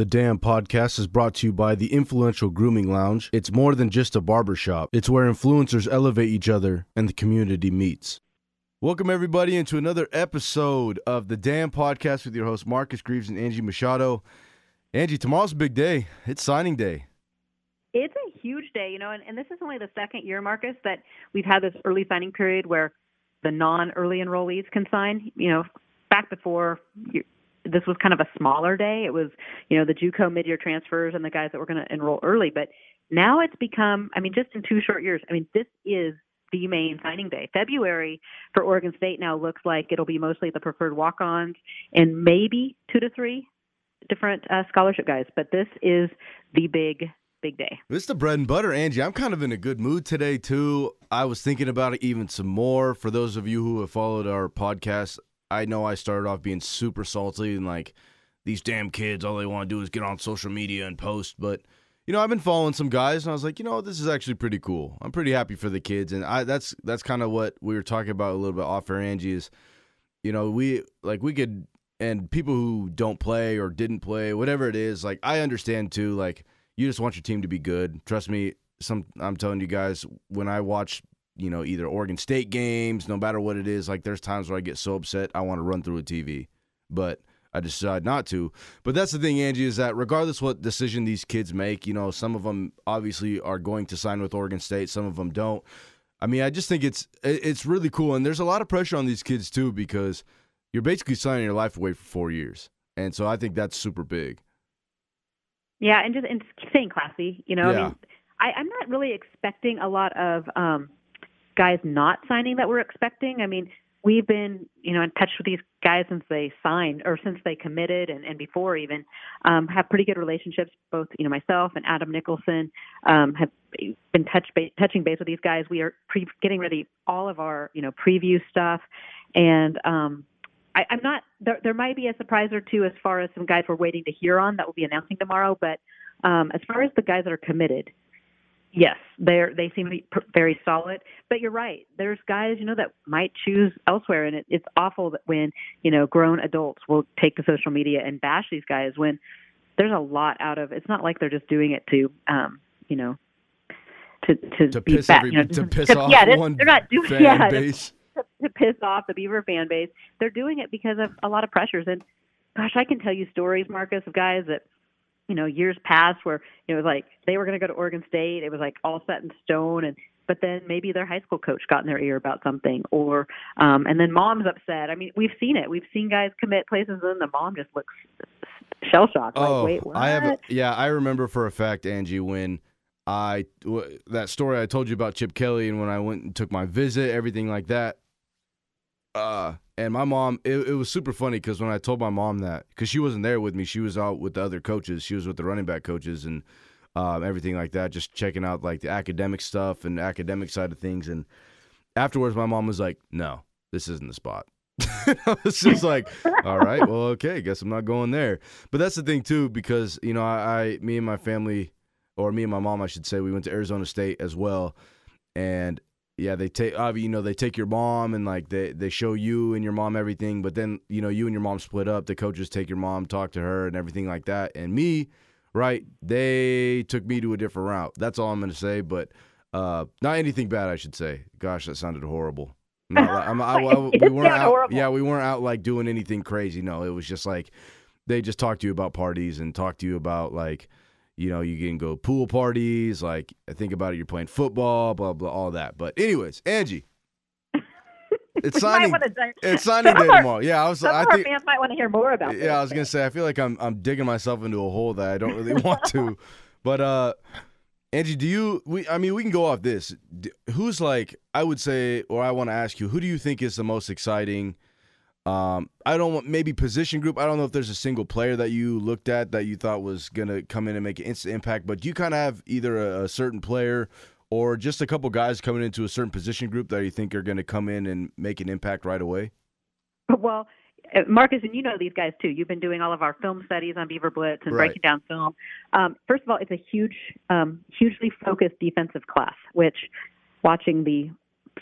The Damn Podcast is brought to you by the Influential Grooming Lounge. It's more than just a barbershop, it's where influencers elevate each other and the community meets. Welcome, everybody, into another episode of The Damn Podcast with your hosts, Marcus Greaves and Angie Machado. Angie, tomorrow's a big day. It's signing day. It's a huge day, you know, and, and this is only the second year, Marcus, that we've had this early signing period where the non early enrollees can sign. You know, back before this was kind of a smaller day. It was, you know, the JUCO mid-year transfers and the guys that were going to enroll early. But now it's become, I mean, just in two short years, I mean, this is the main signing day. February for Oregon State now looks like it'll be mostly the preferred walk-ons and maybe two to three different uh, scholarship guys. But this is the big big day. This is the bread and butter, Angie. I'm kind of in a good mood today too. I was thinking about it even some more. For those of you who have followed our podcast, I know I started off being super salty and like these damn kids, all they want to do is get on social media and post. But you know, I've been following some guys, and I was like, you know, this is actually pretty cool. I'm pretty happy for the kids, and I that's that's kind of what we were talking about a little bit off air. Angie is, you know, we like we could and people who don't play or didn't play, whatever it is, like I understand too. Like you just want your team to be good. Trust me, some I'm telling you guys, when I watch you know, either Oregon State games, no matter what it is. Like there's times where I get so upset I want to run through a TV, but I decide not to. But that's the thing, Angie, is that regardless what decision these kids make, you know, some of them obviously are going to sign with Oregon State, some of them don't. I mean, I just think it's it's really cool, and there's a lot of pressure on these kids too because you're basically signing your life away for four years, and so I think that's super big. Yeah, and just and staying classy, you know. Yeah. I mean, I, I'm not really expecting a lot of um, guys not signing that we're expecting. I mean, we've been, you know, in touch with these guys since they signed or since they committed and, and before even, um, have pretty good relationships. Both, you know, myself and Adam Nicholson um, have been touch ba- touching base with these guys. We are pre- getting ready all of our, you know, preview stuff. And um, I, I'm not, there, there might be a surprise or two as far as some guys we're waiting to hear on that we'll be announcing tomorrow. But um, as far as the guys that are committed, Yes, they're they seem to be very solid. But you're right. There's guys you know that might choose elsewhere, and it, it's awful that when you know grown adults will take to social media and bash these guys when there's a lot out of. It's not like they're just doing it to um, you know to to, to be piss back, every, you know, to, to piss to, off yeah, one they're not doing fan yeah, base. To, to piss off the Beaver fan base. They're doing it because of a lot of pressures. And gosh, I can tell you stories, Marcus, of guys that you know years past where it was like they were going to go to Oregon State. It was like all set in stone, and but then maybe their high school coach got in their ear about something, or um, and then mom's upset. I mean, we've seen it. We've seen guys commit places, and the mom just looks shell shocked. Like, oh, wait, what? I have. A, yeah, I remember for a fact, Angie, when. I that story I told you about Chip Kelly and when I went and took my visit, everything like that. Uh, and my mom, it, it was super funny because when I told my mom that, because she wasn't there with me, she was out with the other coaches. She was with the running back coaches and um, everything like that, just checking out like the academic stuff and academic side of things. And afterwards, my mom was like, "No, this isn't the spot." I was just like, "All right, well, okay, guess I'm not going there." But that's the thing too, because you know, I, I me and my family, or me and my mom, I should say, we went to Arizona State as well, and yeah, they take you know they take your mom and like they they show you and your mom everything, but then you know you and your mom split up. The coaches take your mom, talk to her, and everything like that. And me, right? They took me to a different route. That's all I'm gonna say. But uh, not anything bad, I should say. Gosh, that sounded horrible. Not, I'm, I, I, we weren't out. Horrible. Yeah, we weren't out like doing anything crazy. No, it was just like they just talked to you about parties and talked to you about like you know, you can go pool parties. Like, I think about it, you're playing football, blah blah, all that. But anyways, Angie, it's signing. It's signing day tomorrow. Yeah, I was. Some I think. fans might want to hear more about. Yeah, this. I was gonna say. I feel like I'm I'm digging myself into a hole that I don't really want to. But uh, Angie, do you? We I mean, we can go off this. Who's like? I would say, or I want to ask you, who do you think is the most exciting? Um, I don't want maybe position group. I don't know if there's a single player that you looked at that you thought was gonna come in and make an instant impact. But do you kind of have either a, a certain player or just a couple guys coming into a certain position group that you think are going to come in and make an impact right away? Well, uh, Marcus, and you know these guys too. You've been doing all of our film studies on Beaver Blitz and Right. breaking down film. Um, first of all, it's a huge, um, hugely focused defensive class, which watching the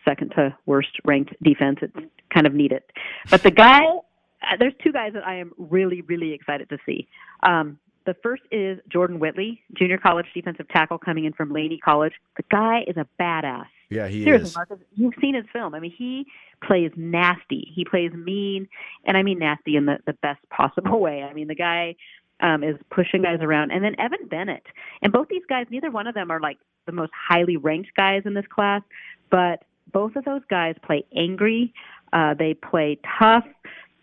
second to worst ranked defense, it's kind of needed. But the guy, uh, there's two guys that I am really, really excited to see. Um, The first is Jordan Whitley, junior college defensive tackle coming in from Laney College. The guy is a badass. Yeah, he Seriously, is. Marcus, you've seen his film. I mean, he plays nasty. He plays mean, and I mean nasty in the, the best possible way. I mean, the guy um, is pushing guys around. And then Evan Bennett. And both these guys, neither one of them are like the most highly ranked guys in this class, but both of those guys play angry. Uh, they play tough.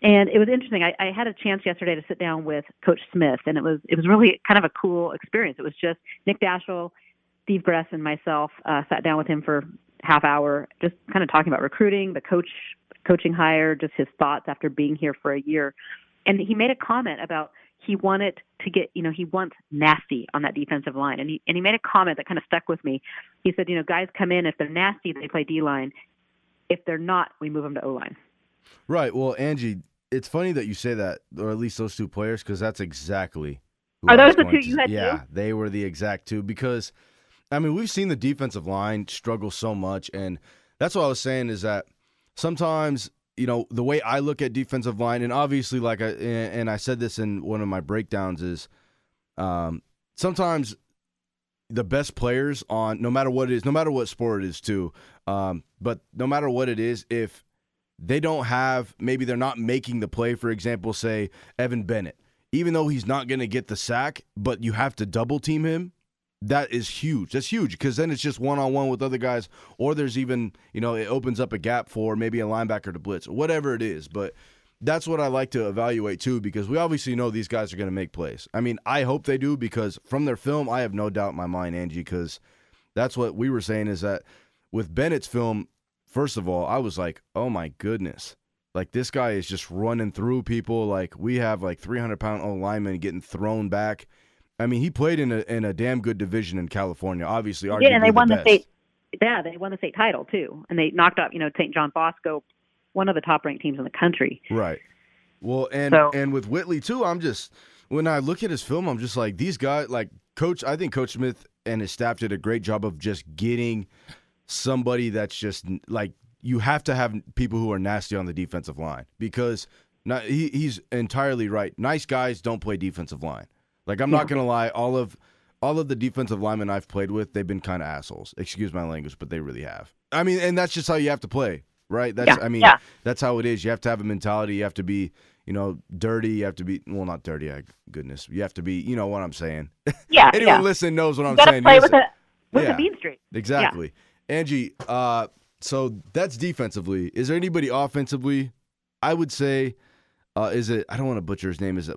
And it was interesting. I, I had a chance yesterday to sit down with Coach Smith, and it was it was really kind of a cool experience. It was just Nick Daschel, Steve Gress, and myself uh, sat down with him for half hour, just kind of talking about recruiting, the coach coaching hire, just his thoughts after being here for a year. And he made a comment about he wanted to get, you know, he wants nasty on that defensive line. And he and he made a comment that kind of stuck with me. He said, you know, guys come in if they're nasty, they play D line. If they're not, we move them to O line. Right. Well, Angie, it's funny that you say that, or at least those two players, because that's exactly. Are I those the two to- you had Yeah, too? they were the exact two. Because, I mean, we've seen the defensive line struggle so much, and that's what I was saying is that sometimes, you know, the way I look at defensive line, and obviously, like I and I said this in one of my breakdowns, is um, sometimes the best players on no matter what it is, no matter what sport it is too, um, but no matter what it is, if they don't have maybe they're not making the play, for example, say Evan Bennett, even though he's not going to get the sack, but you have to double team him. That is huge. That's huge because then it's just one on one with other guys, or there's even you know it opens up a gap for maybe a linebacker to blitz whatever it is. But that's what I like to evaluate too, because we obviously know these guys are going to make plays. I mean, I hope they do because from their film, I have no doubt in my mind, Angie, because that's what we were saying is that with Bennett's film, first of all, I was like, oh my goodness. Like this guy is just running through people. Like we have like 300 pound O linemen getting thrown back. I mean, he played in a in a damn good division in California. Obviously, arguably Yeah, and they won the state. Yeah, they won the state title too, and they knocked out you know St. John Bosco, one of the top ranked teams in the country. Right. Well, and So- and with Whitley too, I'm just when I look at his film, I'm just like these guys. Like Coach, I think Coach Smith and his staff did a great job of just getting somebody that's just like you have to have people who are nasty on the defensive line because not, he, he's entirely right. Nice guys don't play defensive line. Like I'm not gonna lie, all of all of the defensive linemen I've played with, they've been kind of assholes. Excuse my language, but they really have. I mean, and that's just how you have to play, right? That's Yeah, I mean, yeah. that's how it is. You have to have a mentality. You have to be, you know, dirty. You have to be well, not dirty. I, goodness, you have to be. You know what I'm saying? Yeah, Anyone yeah. listening knows what You I'm saying. play You with a with Yeah. a mean streak. Exactly. Angie, uh, so that's defensively. Is there anybody offensively? I would say, uh, is it? I don't want to butcher his name. Is it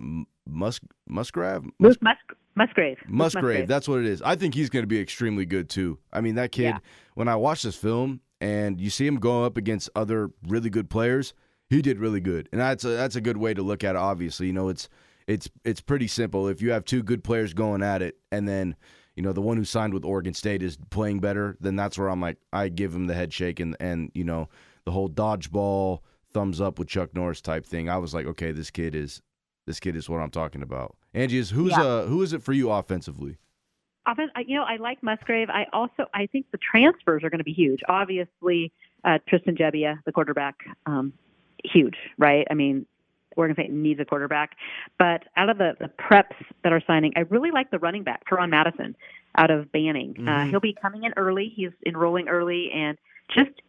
Musk Musgrave? Moose Mus- Musgrave. Moose Musgrave. That's what it is. I think he's going to be extremely good too. I mean, that kid. Yeah. When I watched this film and you see him go up against other really good players, he did really good, and that's a that's a good way to look at it. Obviously, you know, it's it's it's pretty simple. If you have two good players going at it, and then you know the one who signed with Oregon State is playing better, then that's where I'm like, I give him the head shake and and you know the whole dodgeball thumbs up with Chuck Norris type thing. I was like, okay, this kid is this kid is what I'm talking about. Angie, is who's Yeah. uh who is it for you offensively? Offen- I- you know, I like Musgrave. I also I think the transfers are going to be huge. Obviously, uh, Tristan Gebbia, the quarterback, um, huge, right? I mean, Oregon State needs a quarterback. But out of the, the preps that are signing, I really like the running back, Teron Madison, out of Banning. Uh, Mhm. he'll be coming in early. He's enrolling early, and just uh,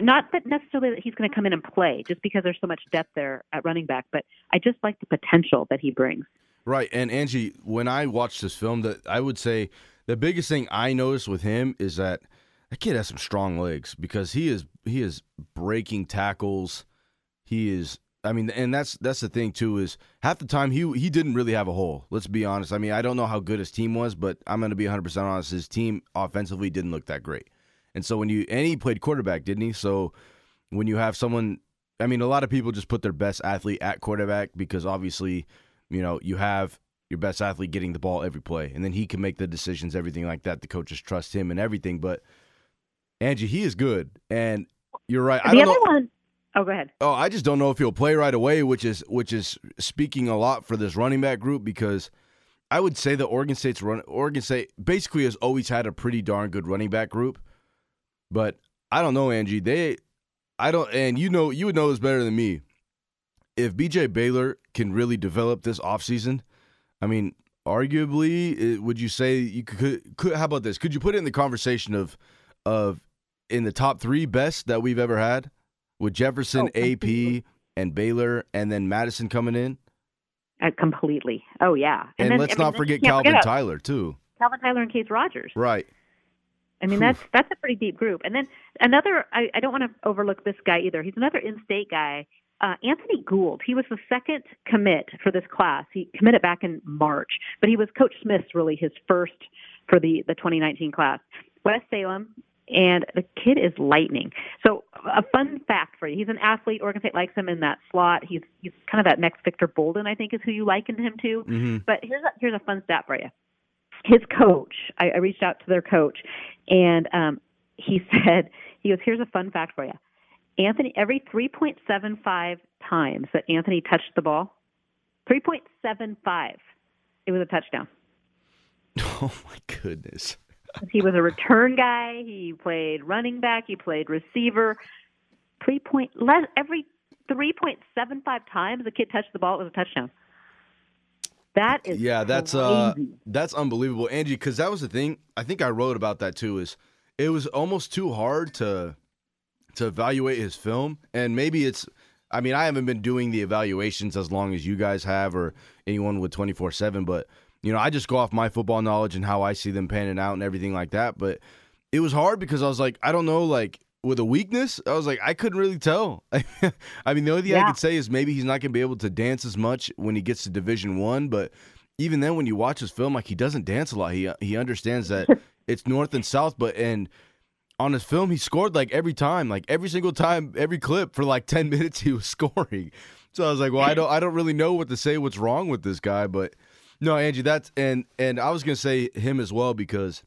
not that necessarily that he's going to come in and play, just because there's so much depth there at running back. But I just like the potential that he brings. Right. And Angie, when I watched this film, that I would say the biggest thing I noticed with him is that that kid has some strong legs because he is he is breaking tackles. He is I mean, and that's that's the thing too is half the time he he didn't really have a hole. Let's be honest. I mean, I don't know how good his team was, but I'm going to be 100% honest. His team offensively didn't look that great. And so when you and he played quarterback, didn't he? So when you have someone I mean, a lot of people just put their best athlete at quarterback because obviously, you know, you have your best athlete getting the ball every play, and then he can make the decisions, everything like that. The coaches trust him and everything. But Angie, he is good, and you're right. I the don't other know. one, oh, go ahead. Oh, I just don't know if he'll play right away, which is which is speaking a lot for this running back group because I would say that Oregon State's run Oregon State basically has always had a pretty darn good running back group. But I don't know, Angie. They I don't and you know you would know this better than me. If BJ Baylor can really develop this offseason, I mean, arguably, would you say you could, could? How about this? Could you put it in the conversation of of in the top three best that we've ever had with Jefferson, oh, AP, and Baylor, and then Madison coming in? Uh, completely. Oh yeah. And, and then, let's I mean, not forget Calvin forget Tyler too. Calvin Tyler and Case Rogers. Right. I mean that's that's a pretty deep group. And then another I, I don't want to overlook this guy either. He's another in-state guy. Uh, Anthony Gould. He was the second commit for this class. He committed back in March, but he was Coach Smith's really his first for the the 2019 class. West Salem, and the kid is lightning. So a fun fact for you: he's an athlete. Oregon State likes him in that slot. He's he's kind of that next Victor Bolden, I think, is who you liken him to. Mm-hmm. But here's a, here's a fun stat for you. His coach, I, I reached out to their coach, and um, he said, he goes, "Here's a fun fact for you. Anthony, every 3.75 times that Anthony touched the ball, 3.75, it was a touchdown." Oh my goodness he was a return guy. He played running back. He played receiver. Three point less every three point seven five times the kid touched the ball. It was a touchdown. That is yeah, that's uh, crazy. uh, that's unbelievable, Angie. Because that was the thing. I think I wrote about that too. Is it was almost too hard to to evaluate his film, and maybe it's. I mean, I haven't been doing the evaluations as long as you guys have, or anyone with twenty four seven, but you know, I just go off my football knowledge and how I see them panning out and everything like that. But it was hard because I was like, I don't know, like with a weakness, I was like, I couldn't really tell. I mean, the only thing yeah. I could say is maybe he's not gonna be able to dance as much when he gets to Division One. But even then, when you watch his film, like he doesn't dance a lot. He uh, he understands that it's north and south, but and on his film, he scored like every time, like every single time, every clip for like ten minutes, he was scoring. So I was like, well, I don't I don't really know what to say. What's wrong with this guy? But no, Angie, that's and and I was gonna say him as well because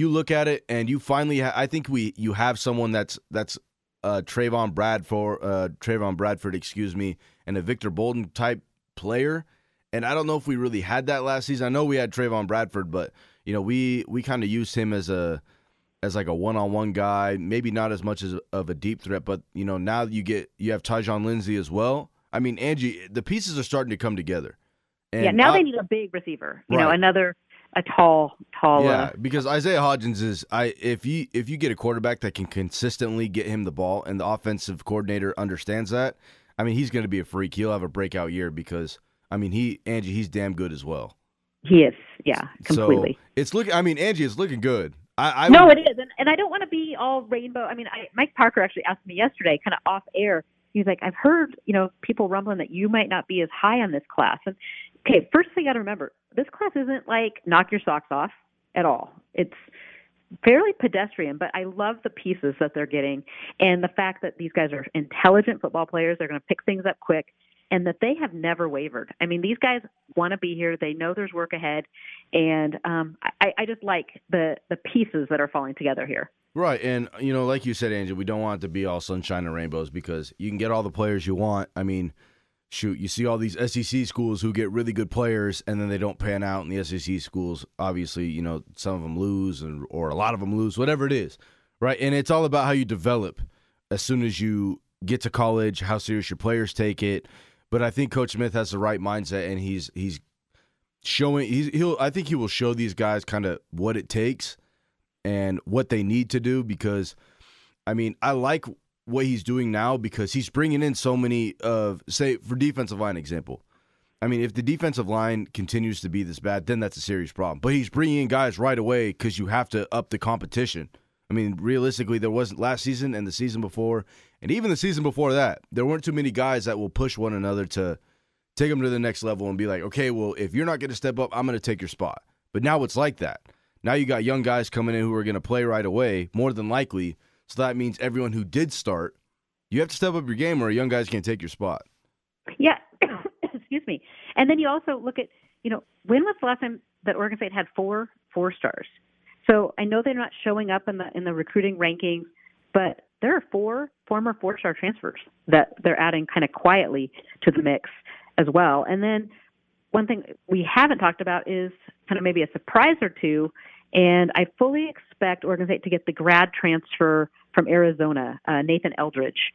you look at it and you finally ha- I think we you have someone that's that's uh Trevon Bradford uh Trevon Bradford, excuse me, and a Victor Bolden type player. And I don't know if we really had that last season. I know we had Trevon Bradford, but you know, we we kind of used him as a as like a one-on-one guy, maybe not as much as of a deep threat, but you know, now you get you have Tyjon Lindsey as well. I mean, Angie, the pieces are starting to come together. And yeah, now I, they need a big receiver. You right. know, another a tall, tall. Yeah, uh, because Isaiah Hodgins is I if you if you get a quarterback that can consistently get him the ball and the offensive coordinator understands that, I mean he's going to be a freak. He'll have a breakout year because I mean he Angie he's damn good as well. He is, yeah, completely. So it's looking. I mean Angie, it's looking good. I, I no, would, it is, and, and I don't want to be all rainbow. I mean, I, Mike Parker actually asked me yesterday, kind of off air. He's like, I've heard, you know, people rumbling that you might not be as high on this class, and okay, first thing you got to remember this class isn't like knock your socks off at all. It's fairly pedestrian, but I love the pieces that they're getting and the fact that these guys are intelligent football players. They're going to pick things up quick and that they have never wavered. I mean, these guys want to be here. They know there's work ahead, and um, I, I just like the the pieces that are falling together here. Right, and you know, like you said, Angel, we don't want it to be all sunshine and rainbows because you can get all the players you want. I mean, shoot, you see all these SEC schools who get really good players and then they don't pan out, and the SEC schools, obviously, you know, some of them lose and or a lot of them lose, whatever it is, right? And it's all about how you develop as soon as you get to college, how serious your players take it. But I think Coach Smith has the right mindset, and he's he's showing he's he'll I think he will show these guys kind of what it takes and what they need to do because. I mean, I like what he's doing now because he's bringing in so many of say for defensive line example. I mean, if the defensive line continues to be this bad, then that's a serious problem. But he's bringing in guys right away because you have to up the competition. I mean, realistically, there wasn't last season and the season before, and even the season before that, there weren't too many guys that will push one another to take them to the next level and be like, okay, well, if you're not going to step up, I'm going to take your spot. But now it's like that. Now you got young guys coming in who are going to play right away, more than likely. So that means everyone who did start, you have to step up your game or young guys can't take your spot. Yeah. Excuse me. And then you also look at, you know, when was the last time that Oregon State had four four stars? So I know they're not showing up in the in the recruiting rankings, but there are four former four star transfers that they're adding kind of quietly to the mix as well. And then one thing we haven't talked about is kind of maybe a surprise or two and I fully expect Oregon State to get the grad transfer from Arizona, uh, Nathan Eldridge.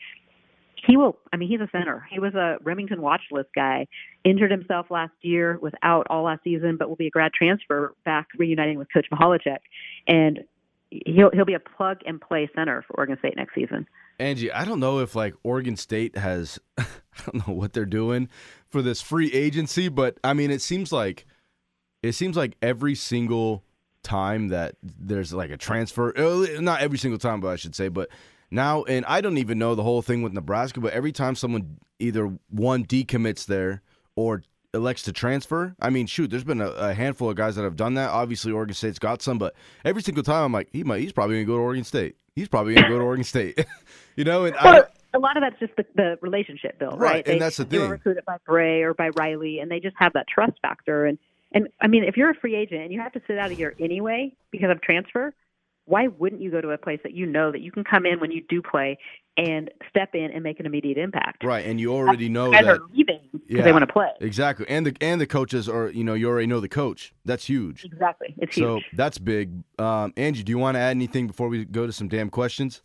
he will. I mean, he's a center. He was a Remington watch list guy. Injured himself last year, was out all last season, but will be a grad transfer back, reuniting with Coach Michalczik, and he'll he'll be a plug and play center for Oregon State next season. Angie, I don't know if like Oregon State has, I don't know what they're doing for this free agency, but I mean, it seems like it seems like every single time that there's like a transfer, uh, not every single time, but I should say, but now, and I don't even know the whole thing with Nebraska, but every time someone either one decommits there or elects to transfer, I mean, shoot, there's been a, a, handful of guys that have done that. Obviously, Oregon State's got some, but every single time I'm like, he might, he's probably gonna go to Oregon State. He's probably gonna go to Oregon State. you know, and I, a lot of that's just the, the relationship, Bill. Right, right? and that's the thing. They were recruited by Bray or by Riley, and they just have that trust factor. And and I mean, if you're a free agent and you have to sit out a year anyway because of transfer, why wouldn't you go to a place that you know that you can come in when you do play and step in and make an immediate impact? Right, and you already know guys that are leaving because yeah, they want to play. Exactly, and the and the coaches are you know you already know the coach. That's huge. Exactly, it's so huge. So that's big. Um, Angie, do you want to add anything before we go to some damn questions?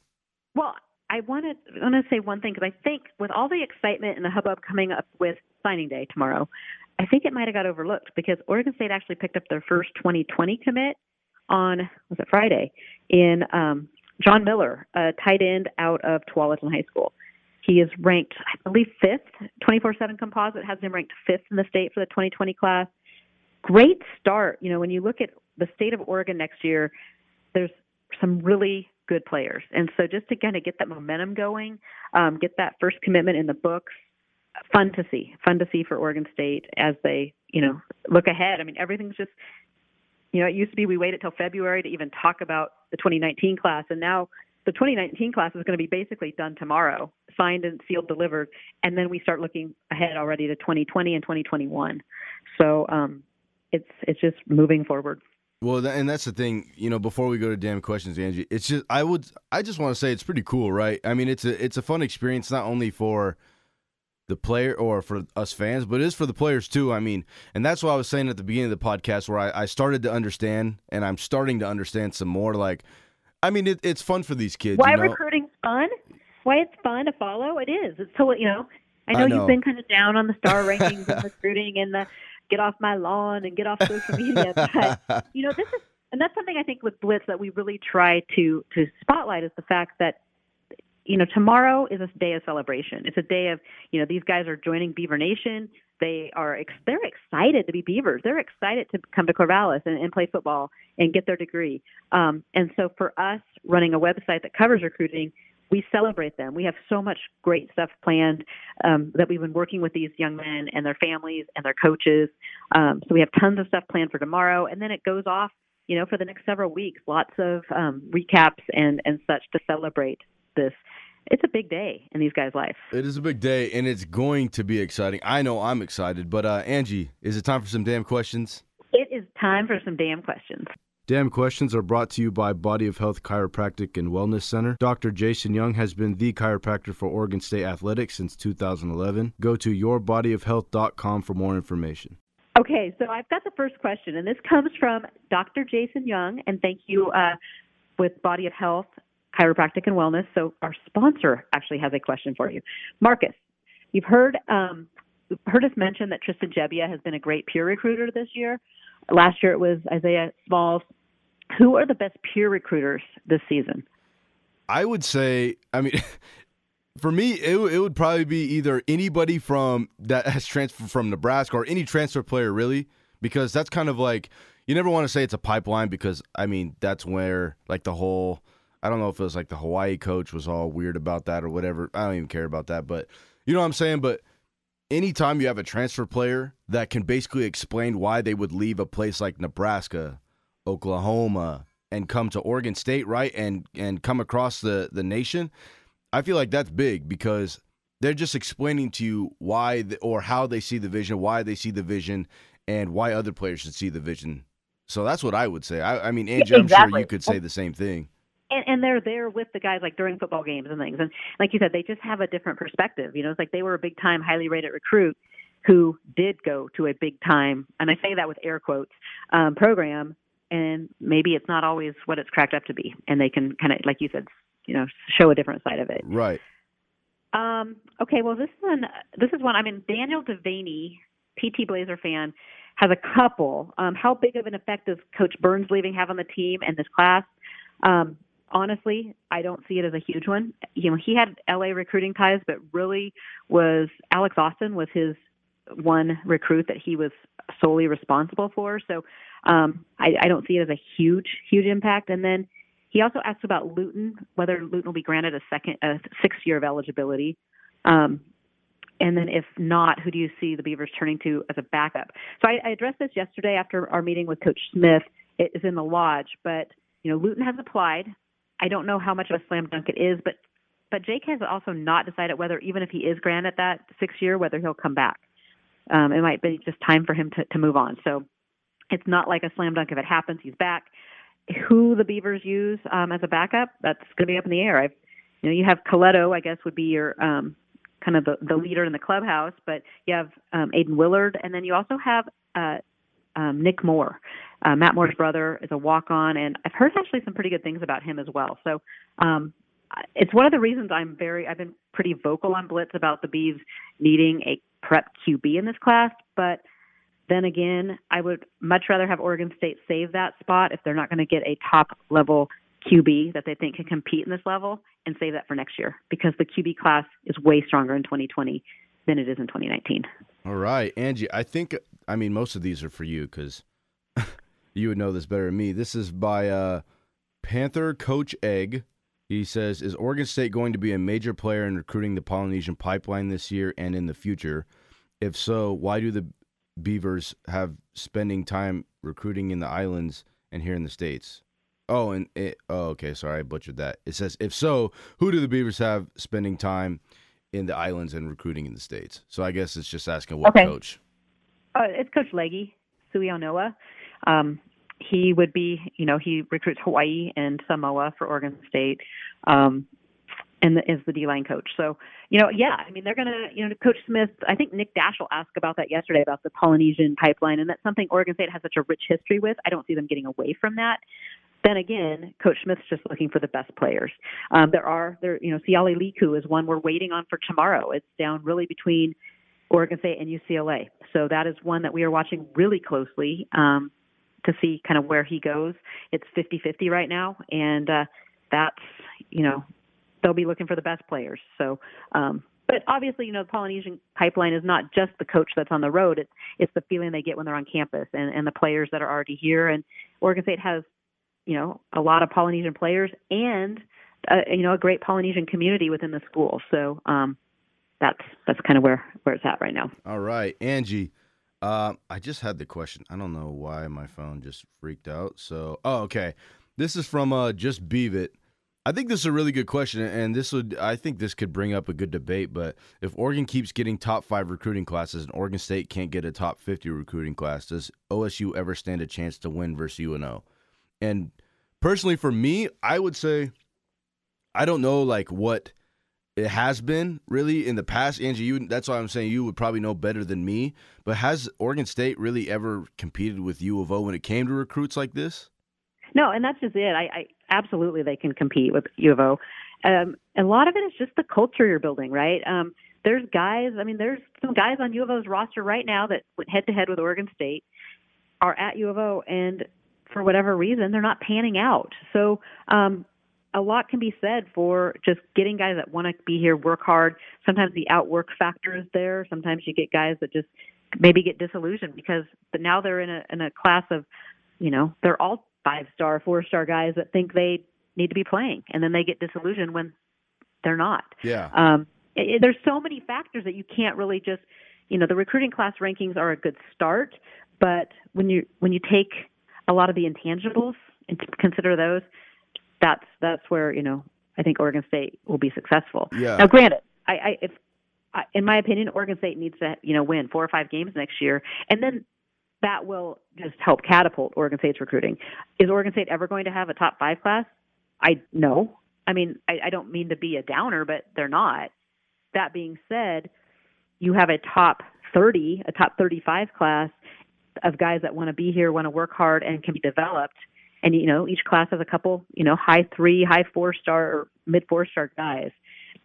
Well, I want to want to say one thing because I think with all the excitement and the hubbub coming up with signing day tomorrow, I think it might have got overlooked because Oregon State actually picked up their first 2020 commit on was it Friday in um, John Miller, a tight end out of Tualatin High School. He is ranked, I believe, fifth. 24/7 Composite has him ranked fifth in the state for the 2020 class. Great start. You know, when you look at the state of Oregon next year, there's some really good players, and so just to kind of get that momentum going, um, get that first commitment in the books, fun to see. Fun to see for Oregon State as they, you know, look ahead. I mean, everything's just you know, it used to be we waited till February to even talk about the 2019 class, and now the 2019 class is going to be basically done tomorrow, signed and sealed, delivered, and then we start looking ahead already to 2020 and 2021. So um, it's it's just moving forward. Well, and that's the thing, you know. Before we go to damn questions, Angie, it's just I would I just want to say it's pretty cool, right? I mean, it's a it's a fun experience not only for the player or for us fans, but it is for the players too. I mean, and that's what I was saying at the beginning of the podcast where I, I started to understand and I'm starting to understand some more. Like, I mean, it, it's fun for these kids. Why you know? recruiting's fun? Why it's fun to follow? It is. It's so you know. I know, I know. you've been kind of down on the star rankings and recruiting and the get off my lawn and get off social media, but you know this is and that's something I think with Blitz that we really try to to spotlight is the fact that you know, tomorrow is a day of celebration. It's a day of, you know, these guys are joining Beaver Nation. They are ex- they're excited to be Beavers. They're excited to come to Corvallis and, and play football and get their degree. Um, and so for us, running a website that covers recruiting, we celebrate them. We have so much great stuff planned um, that we've been working with these young men and their families and their coaches. Um, so we have tons of stuff planned for tomorrow, and then it goes off, you know, for the next several weeks. Lots of um, recaps and and such to celebrate this it's a big day in these guys' life. It is a big day, and it's going to be exciting. I know I'm excited, but uh, Angie, is it time for some damn questions? It is time for some damn questions. Damn questions are brought to you by Body of Health Chiropractic and Wellness Center. Dr. Jason Young has been the chiropractor for Oregon State Athletics since 2011. Go to yourbodyofhealth.com for more information. Okay, so I've got the first question, and this comes from Dr. Jason Young, and thank you uh, with Body of Health chiropractic and wellness. So our sponsor actually has a question for you, Marcus. You've heard um, heard us mention that Tristan Gebbia has been a great peer recruiter this year. Last year it was Isaiah Smalls. Who are the best peer recruiters this season? I would say, I mean, for me, it, it would probably be either anybody from that has transferred from Nebraska or any transfer player, really, because that's kind of like you never want to say it's a pipeline because I mean that's where like the whole I don't know if it was like the Hawaii coach was all weird about that or whatever. I don't even care about that, but you know what I'm saying. But anytime you have a transfer player that can basically explain why they would leave a place like Nebraska, Oklahoma, and come to Oregon State, right, and and come across the the nation, I feel like that's big because they're just explaining to you why the, or how they see the vision, why they see the vision, and why other players should see the vision. So that's what I would say. I, I mean, Angie, exactly. I'm sure you could say the same thing and, and they're there with the guys like during football games and things. And like you said, they just have a different perspective. You know, it's like they were a big time, highly rated recruit who did go to a big time, and I say that with air quotes, um, program. And maybe it's not always what it's cracked up to be, and they can kind of, like you said, you know, show a different side of it. Right. Um, okay, well, this one, this is one. I mean, Daniel Devaney, PT Blazer fan, has a couple. Um, how big of an effect does Coach Burns leaving have on the team and this class? Um, honestly, I don't see it as a huge one. You know, he had LA recruiting ties, but really was Alex Austin was his one recruit that he was solely responsible for. So um, I, I don't see it as a huge, huge impact. And then he also asked about Luton, whether Luton will be granted a second, a sixth year of eligibility. Um, and then if not, who do you see the Beavers turning to as a backup? So I, I addressed this yesterday after our meeting with Coach Smith. It is in the lodge, but you know Luton has applied. I don't know how much of a slam dunk it is, but but Jake has also not decided whether even if he is granted that six year, whether he'll come back. Um, it might be just time for him to, to move on. So it's not like a slam dunk if it happens, he's back. Who the Beavers use um, as a backup, that's going to be up in the air. I've, you know, you have Colletto, I guess, would be your um, kind of the, the leader in the clubhouse, but you have um, Aiden Willard, and then you also have uh, um, Nick Moore. Uh, Matt Moore's brother is a walk-on, and I've heard actually some pretty good things about him as well. So um, it's one of the reasons I'm very I've been pretty vocal on Blitz about the Bees needing a prep QB in this class, but then again, I would much rather have Oregon State save that spot if they're not going to get a top level QB that they think can compete in this level and save that for next year because the QB class is way stronger in 2020 than it is in 2019. All right, Angie, I think I mean most of these are for you cuz you would know this better than me. This is by uh, Panther Coach Egg. He says, "Is Oregon State going to be a major player in recruiting the Polynesian pipeline this year and in the future? If so, why do the Beavers have spending time recruiting in the islands and here in the states?" Oh, and it, oh, okay, sorry, I butchered that. It says, "If so, who do the Beavers have spending time in the islands and recruiting in the states?" So I guess it's just asking what okay. coach. Uh, it's Coach Legi, Suiaunoa. Um, he would be, you know, he recruits Hawaii and Samoa for Oregon State, um, and the, is the D line coach. So, you know, yeah, I mean, they're gonna, you know, Coach Smith. I think Nick Daschel asked about that yesterday about the Polynesian pipeline, and that's something Oregon State has such a rich history with. I don't see them getting away from that. Then again, Coach Smith's just looking for the best players. Um, there are there, you know, Siale Liku is one we're waiting on for tomorrow. It's down really between Oregon State and UCLA. So that is one that we are watching really closely. Um, to see kind of where he goes. It's 50-50 right now, and uh, that's you know they'll be looking for the best players. So, um, but obviously, you know, the Polynesian pipeline is not just the coach that's on the road. It's it's the feeling they get when they're on campus and, and the players that are already here. And Oregon State has you know a lot of Polynesian players and uh, you know a great Polynesian community within the school. So um, that's that's kind of where where it's at right now. All right, Angie. Uh, I just had the question. I don't know why my phone just freaked out. So, oh, okay. This is from uh, just Beav it. I think this is a really good question, and this would I think this could bring up a good debate. But if Oregon keeps getting top five recruiting classes and Oregon State can't get a top fifty recruiting class, does OSU ever stand a chance to win versus U of O? And personally, for me, I would say I don't know like what it has been really in the past. Angie, you that's why I'm saying you would probably know better than me. But has Oregon State really ever competed with U of O when it came to recruits like this? No, and that's just it. I, I absolutely they can compete with U of O. Um, a lot of it is just the culture you're building, right? Um, there's guys. I mean, there's some guys on U of O's roster right now that went head to head with Oregon State are at U of O, and for whatever reason, they're not panning out. So um, a lot can be said for just getting guys that want to be here, work hard. Sometimes the outwork factor is there. Sometimes you get guys that just maybe get disillusioned because but now they're in a in a class of, you know, they're all five star, four star guys that think they need to be playing, and then they get disillusioned when they're not. Yeah. Um, it, it, there's so many factors that you can't really just, you know, the recruiting class rankings are a good start, but when you when you take a lot of the intangibles and consider those, that's that's where you know I think Oregon State will be successful. Yeah. Now, granted, I, I if I, in my opinion, Oregon State needs to you know win four or five games next year, and then that will just help catapult Oregon State's recruiting. Is Oregon State ever going to have a top five class? I no. I mean, I, I don't mean to be a downer, but they're not. That being said, you have a top 30, a top 35 class of guys that want to be here, want to work hard, and can be developed and you know each class has a couple you know high three high four star or mid four star guys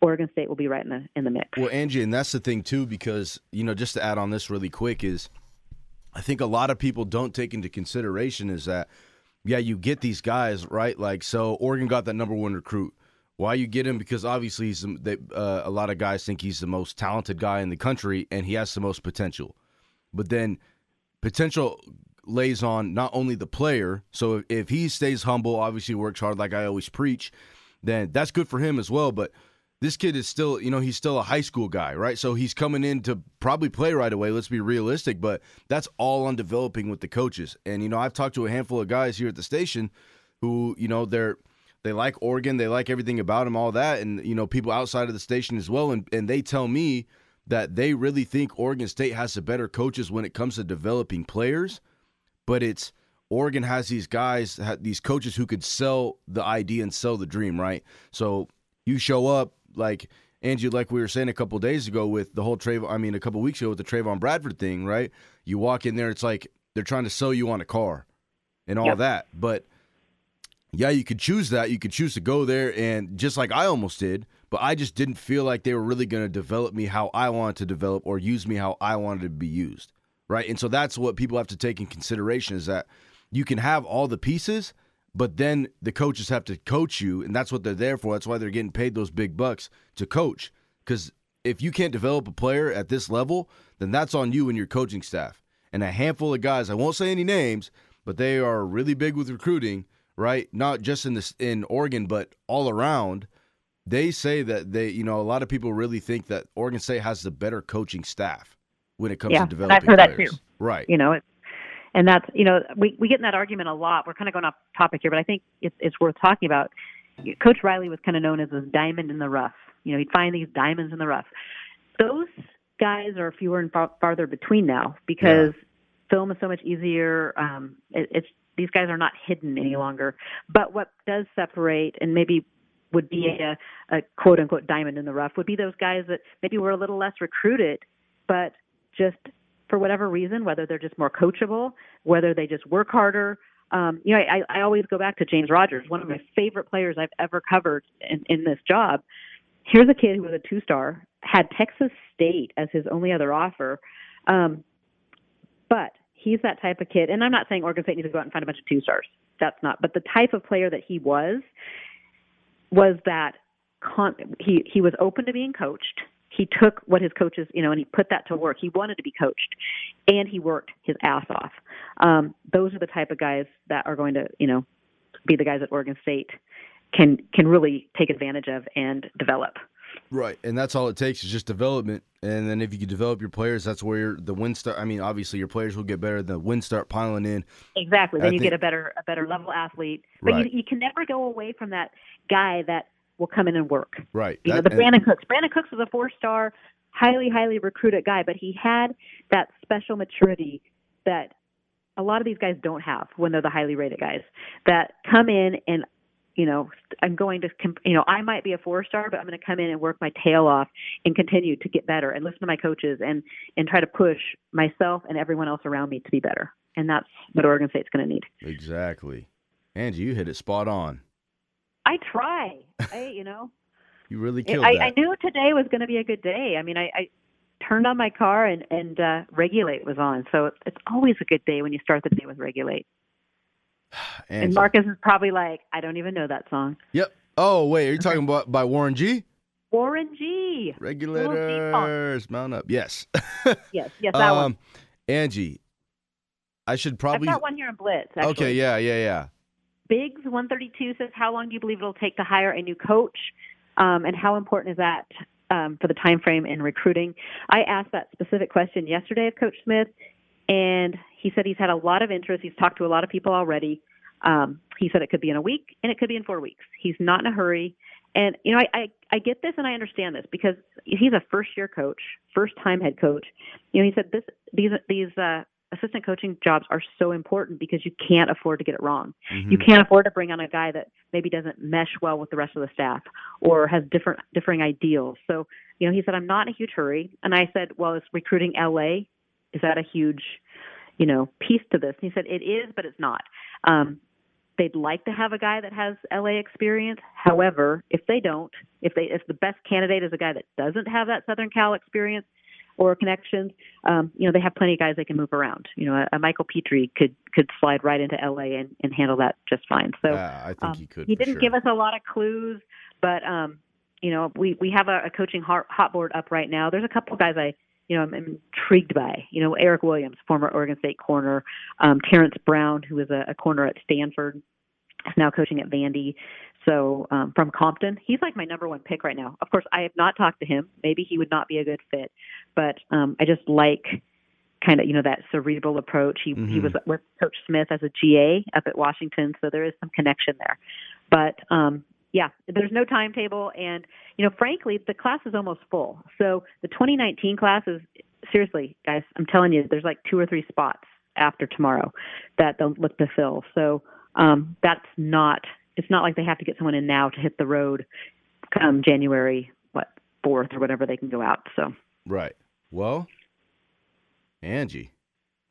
Oregon State will be right in the in the mix. Well, Angie, and that's the thing too, because you know, just to add on this really quick is, I think a lot of people don't take into consideration is that, yeah, you get these guys right, like so Oregon got that number one recruit. Why you get him? Because obviously he's uh, a lot of guys think he's the most talented guy in the country, and he has the most potential. But then potential lays on not only the player. So if, if he stays humble, obviously works hard, like I always preach, then that's good for him as well. But this kid is still, you know, he's still a high school guy, right? So he's coming in to probably play right away. Let's be realistic, but that's all on developing with the coaches. And you know, I've talked to a handful of guys here at the station who, you know, they're they like Oregon, they like everything about him, all that, and you know, people outside of the station as well. And and they tell me that they really think Oregon State has the better coaches when it comes to developing players, but it's Oregon has these guys, these coaches who could sell the idea and sell the dream, right? So you show up like Angie, like we were saying a couple days ago with the whole Trevon, I mean, a couple weeks ago with the Trevon Bradford thing, right? You walk in there, it's like they're trying to sell you on a car and all yep. that. But yeah, you could choose that. You could choose to go there and just like I almost did, but I just didn't feel like they were really going to develop me how I wanted to develop or use me how I wanted to be used. Right. And so that's what people have to take in consideration is that you can have all the pieces, but then the coaches have to coach you. And that's what they're there for. That's why they're getting paid those big bucks to coach. Because if you can't develop a player at this level, then that's on you and your coaching staff. And a handful of guys, I won't say any names, but they are really big with recruiting right? Not just in this in Oregon, but all around. They say that they, you know, a lot of people really think that Oregon State has the better coaching staff when it comes yeah, to developing. I've heard players. that too. Right. You know, it's and that's you know we we get in that argument a lot. We're kind of going off topic here, but I think it's it's worth talking about. Coach Riley was kind of known as a diamond in the rough. You know, he'd find these diamonds in the rough. Those guys are fewer and far, farther between now because yeah. film is so much easier. Um, it, it's these guys are not hidden any longer. But what does separate and maybe would be a, a quote unquote diamond in the rough would be those guys that maybe were a little less recruited, but just for whatever reason, whether they're just more coachable, whether they just work harder. Um, you know, I, I always go back to James Rogers, one of my favorite players I've ever covered in, in this job. Here's a kid who was a two star, had Texas State as his only other offer. Um, but he's that type of kid. And I'm not saying Oregon State needs to go out and find a bunch of two stars. That's not. But the type of player that he was was that con- he he was open to being coached. He took what his coaches, you know, and he put that to work. He wanted to be coached, and he worked his ass off. Um, those are the type of guys that are going to, you know, be the guys at Oregon State can can really take advantage of and develop. Right, and that's all it takes is just development. And then if you can develop your players, that's where the win start. I mean, obviously your players will get better. The win start piling in. Exactly. Then I you think, get a better a better level athlete. But right. you, you can never go away from that guy that will come in and work. Right. You that, know, the Brandin Cooks. Brandin Cooks was a four star, highly highly recruited guy, but he had that special maturity that a lot of these guys don't have when they're the highly rated guys that come in and you know, I'm going to, you know, I might be a four star, but I'm going to come in and work my tail off and continue to get better and listen to my coaches and and try to push myself and everyone else around me to be better. And that's what Oregon State's going to need. Exactly. Angie, you hit it spot on. I try. I, you know, you really killed I, that. I knew today was going to be a good day. I mean, I, I turned on my car and and uh, Regulate was on, so it's, it's always a good day when you start the day with Regulate. And, and Marcus is probably like, I don't even know that song. Yep. Oh wait, are you talking about by Warren G? Warren G. Regulators, mount up. Yes. yes, yes, that um, one. Angie, I should probably. I've got one here in Blitz. Actually. Okay, yeah, yeah, yeah. Biggs one thirty two says, "How long do you believe it'll take to hire a new coach, um, and how important is that um, for the time frame in recruiting?" I asked that specific question yesterday of Coach Smith, and he said he's had a lot of interest. He's talked to a lot of people already. Um, he said it could be in a week and it could be in four weeks. He's not in a hurry. And you know, I, I I get this and I understand this because he's a first year coach, first time head coach. You know, he said this these these uh, assistant coaching jobs are so important because you can't afford to get it wrong. Mm-hmm. You can't afford to bring on a guy that maybe doesn't mesh well with the rest of the staff or has different differing ideals. So, you know, he said I'm not in a huge hurry, and I said, well, is recruiting LA is that a huge, you know, piece to this? And he said it is, but it's not. Um, they'd like to have a guy that has LA experience. However, if they don't, if they if the best candidate is a guy that doesn't have that Southern Cal experience or connections, um, you know, they have plenty of guys they can move around. You know, a, a Michael Pitre could could slide right into LA and, and handle that just fine. So yeah, I think um, he could. He didn't sure. give us a lot of clues, but um, you know, we we have a, a coaching hot, hot board up right now. There's a couple of guys I you know, I'm, intrigued by. You know, Eric Williams, former Oregon State corner, um, Terrence Brown, who was a, a corner at Stanford, is now coaching at Vandy. So um, from Compton, he's like my number one pick right now. Of course, I have not talked to him. Maybe he would not be a good fit, but um, I just like kind of you know that cerebral approach. He mm-hmm. he was with Coach Smith as a GA up at Washington, so there is some connection there. But um, yeah, there's no timetable, and you know, frankly, the class is almost full. So the 2019 class is seriously, guys, I'm telling you, there's like two or three spots after tomorrow that they'll look to fill. So um, that's not. It's not like they have to get someone in now to hit the road come January what fourth or whatever they can go out. So right. Well, Angie,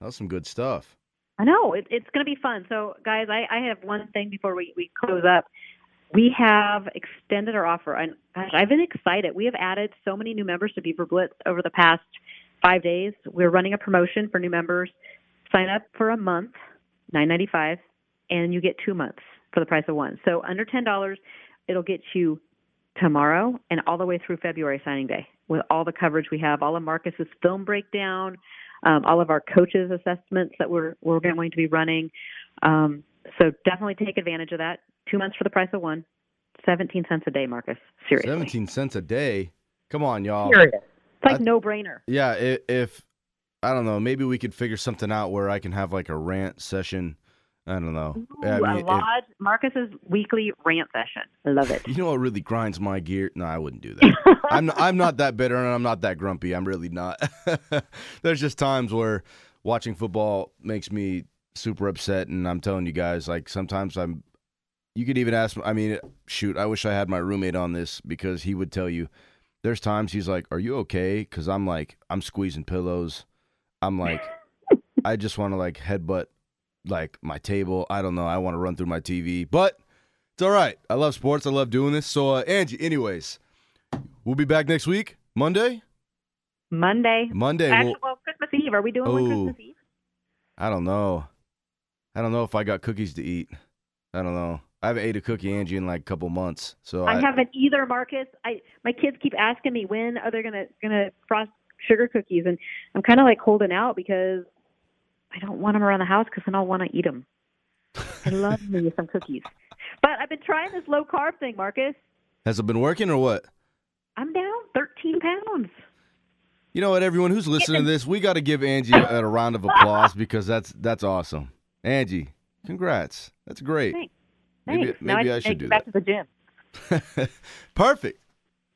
that was some good stuff. I know it, it's going to be fun. So, guys, I, I have one thing before we, we close up we have extended our offer. And gosh, I've been excited. We have added so many new members to Beaver Blitz over the past five days. We're running a promotion for new members. Sign up for a month, nine ninety five, and you get two months for the price of one. So under ten dollars, it'll get you tomorrow and all the way through February signing day with all the coverage we have, all of Marcus's film breakdown, um, all of our coaches assessments that we're we're going to be running. Um, so definitely take advantage of that. Two months for the price of one. 17 cents a day, Marcus. Seriously. 17 cents a day? Come on, y'all. Serious. It's like I, no brainer. Yeah, if, if, I don't know, maybe we could figure something out where I can have like a rant session. I don't know. Ooh, I mean, a lodge, if, Marcus's weekly rant session. I love it. You know what really grinds my gear? No, I wouldn't do that. I'm I'm not that bitter and I'm not that grumpy. I'm really not. There's just times where watching football makes me super upset and I'm telling you guys like sometimes I'm you could even ask. I mean, shoot, I wish I had my roommate on this because he would tell you. There's times he's like, "Are you okay?" Because I'm like, I'm squeezing pillows. I'm like, I just want to like headbutt like my table. I don't know. I want to run through my TV, but it's all right. I love sports. I love doing this. So, uh, Angie, anyways, we'll be back next week, Monday. Monday. Monday. Actually, we'll, well, Christmas Eve. Are we doing one Christmas Eve? I don't know. I don't know if I got cookies to eat. I don't know. I haven't ate a cookie, Angie, in like a couple months. So I, I haven't either, Marcus. I my kids keep asking me when are they gonna gonna frost sugar cookies, and I'm kind of like holding out because I don't want them around the house because then I'll want to eat them. I love me some cookies, but I've been trying this low carb thing, Marcus. Has it been working or what? I'm down 13 pounds. You know what, everyone who's listening to this, we got to give Angie a, a round of applause because that's that's awesome. Angie, congrats. That's great. Thanks. Maybe, Thanks. maybe I, I should do back that. to the gym. Perfect.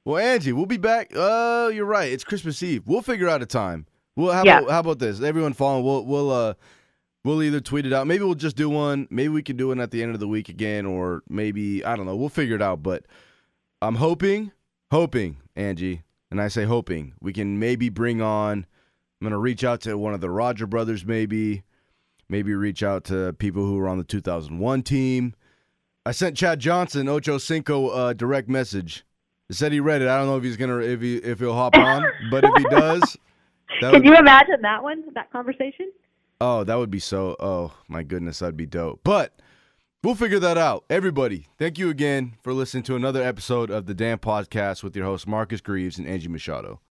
Well, Angie, we'll be back. Oh, uh, you're right. It's Christmas Eve. We'll figure out a time. Well, how yeah. about how about this? Everyone following, we'll we'll uh we'll either tweet it out. Maybe we'll just do one. Maybe we can do one at the end of the week again, or maybe I don't know. We'll figure it out. But I'm hoping, hoping, Angie, and I say hoping, we can maybe bring on. I'm gonna reach out to one of the Roger brothers, maybe, maybe reach out to people who were on the 2001 team. I sent Chad Johnson Ocho Cinco uh, direct message. He said he read it. I don't know if he's gonna if he if he'll hop on, but if he does, can would, you imagine that one that conversation? Oh, that would be so. Oh my goodness, that'd be dope. But we'll figure that out. Everybody, thank you again for listening to another episode of the Dam Podcast with your host Marcus Greaves and Angie Machado.